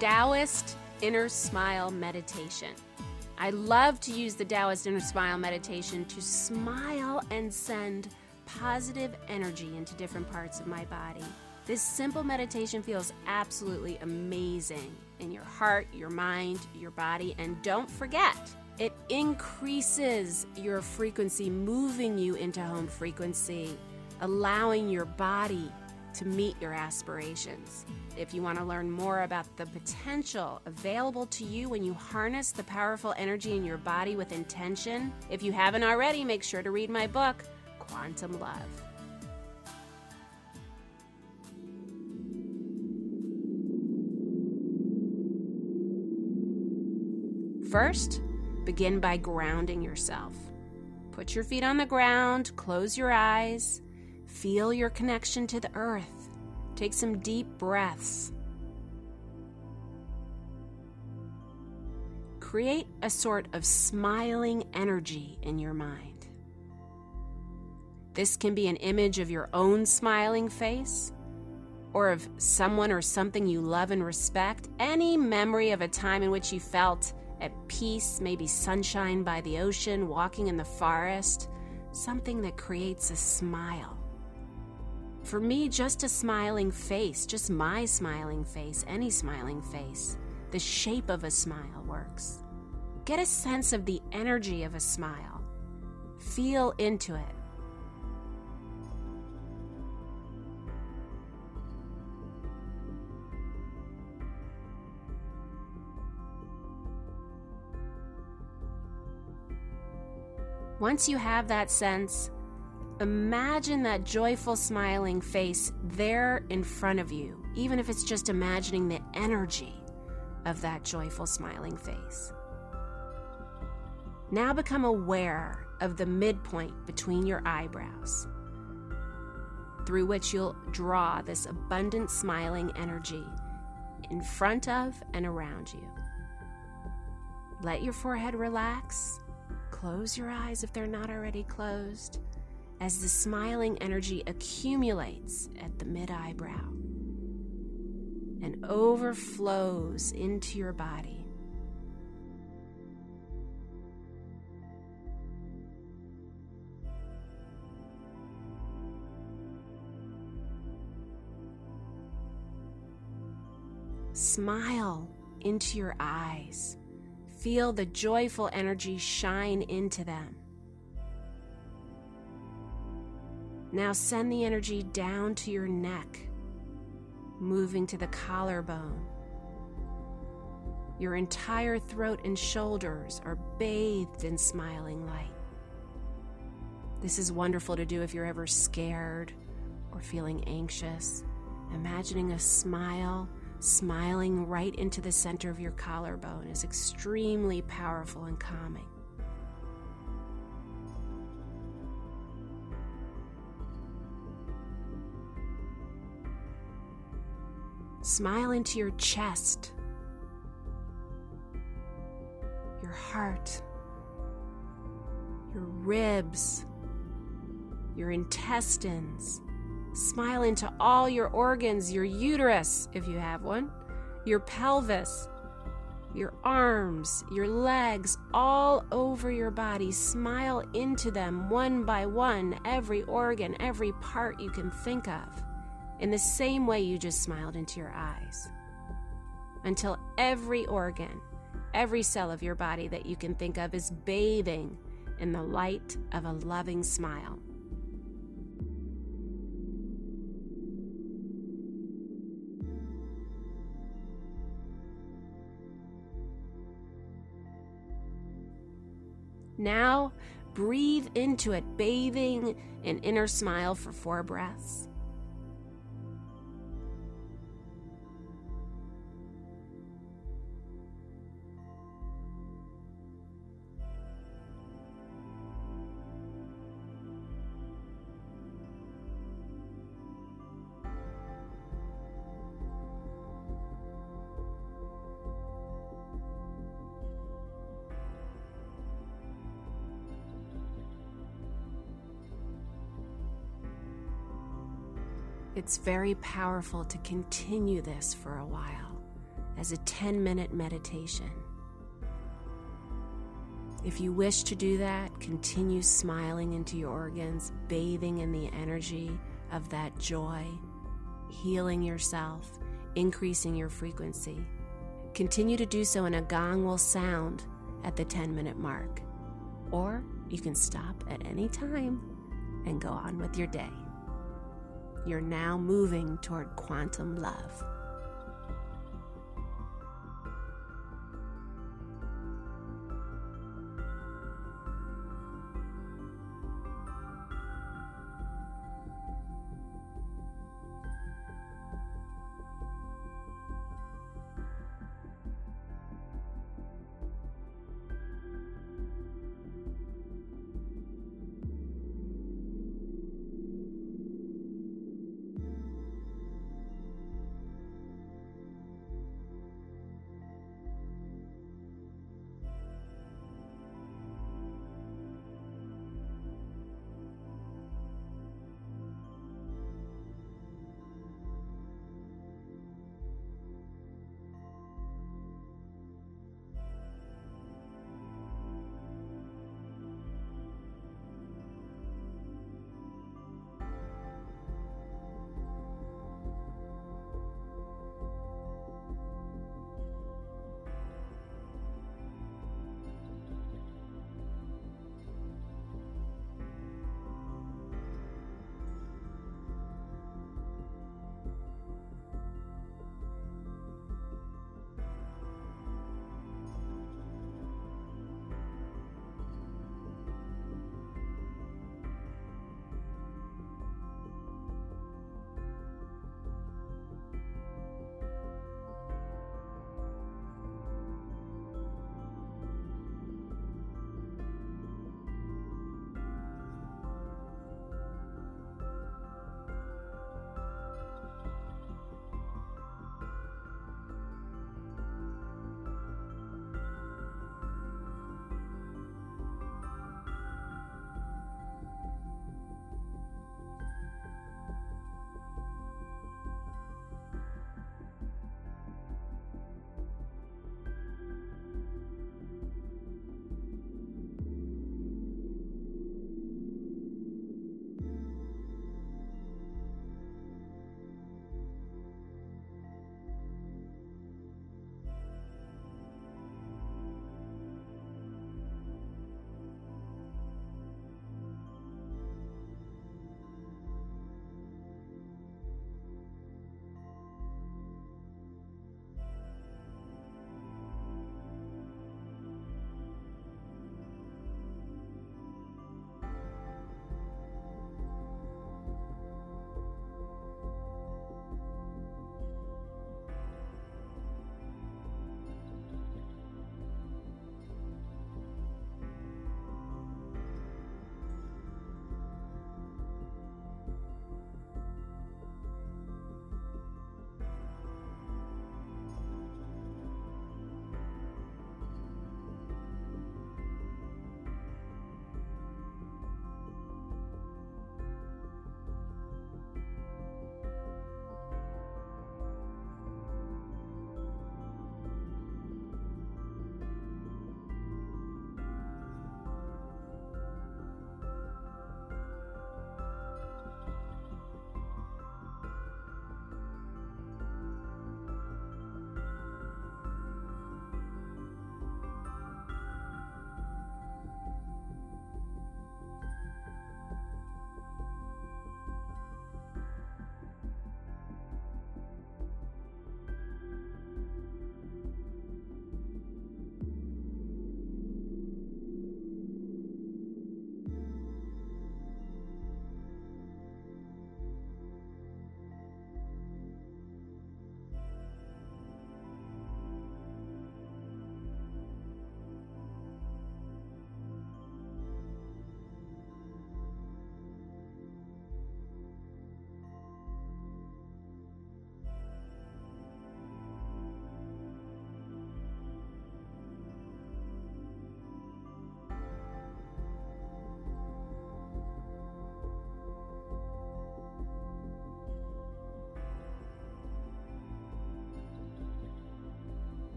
Taoist Inner Smile Meditation. I love to use the Taoist Inner Smile Meditation to smile and send positive energy into different parts of my body. This simple meditation feels absolutely amazing in your heart, your mind, your body, and don't forget, it increases your frequency, moving you into home frequency, allowing your body to meet your aspirations. If you want to learn more about the potential available to you when you harness the powerful energy in your body with intention, if you haven't already, make sure to read my book, Quantum Love. First, begin by grounding yourself. Put your feet on the ground, close your eyes, feel your connection to the earth. Take some deep breaths. Create a sort of smiling energy in your mind. This can be an image of your own smiling face or of someone or something you love and respect, any memory of a time in which you felt at peace, maybe sunshine by the ocean, walking in the forest, something that creates a smile. For me, just a smiling face, just my smiling face, any smiling face, the shape of a smile works. Get a sense of the energy of a smile. Feel into it. Once you have that sense, imagine that joyful, smiling face there in front of you, even if it's just imagining the energy of that joyful, smiling face. Now become aware of the midpoint between your eyebrows, through which you'll draw this abundant, smiling energy in front of and around you. Let your forehead relax Close your eyes if they're not already closed as the smiling energy accumulates at the mid eyebrow and overflows into your body. Smile into your eyes. Feel the joyful energy shine into them. Now send the energy down to your neck, moving to the collarbone. Your entire throat and shoulders are bathed in smiling light. This is wonderful to do if you're ever scared or feeling anxious. Imagining a smile smiling right into the center of your collarbone is extremely powerful and calming. Smile into your chest, your heart, your ribs, your intestines Smile into all your organs, your uterus, if you have one, your pelvis, your arms, your legs, all over your body. Smile into them one by one, every organ, every part you can think of, in the same way you just smiled into your eyes. Until every organ, every cell of your body that you can think of is bathing in the light of a loving smile. Now, breathe into it, bathing in inner smile for four breaths. It's very powerful to continue this for a while as a 10 minute meditation. If you wish to do that, continue smiling into your organs, bathing in the energy of that joy, healing yourself, increasing your frequency. Continue to do so, and a gong will sound at the 10 minute mark. Or you can stop at any time and go on with your day. You're now moving toward quantum love.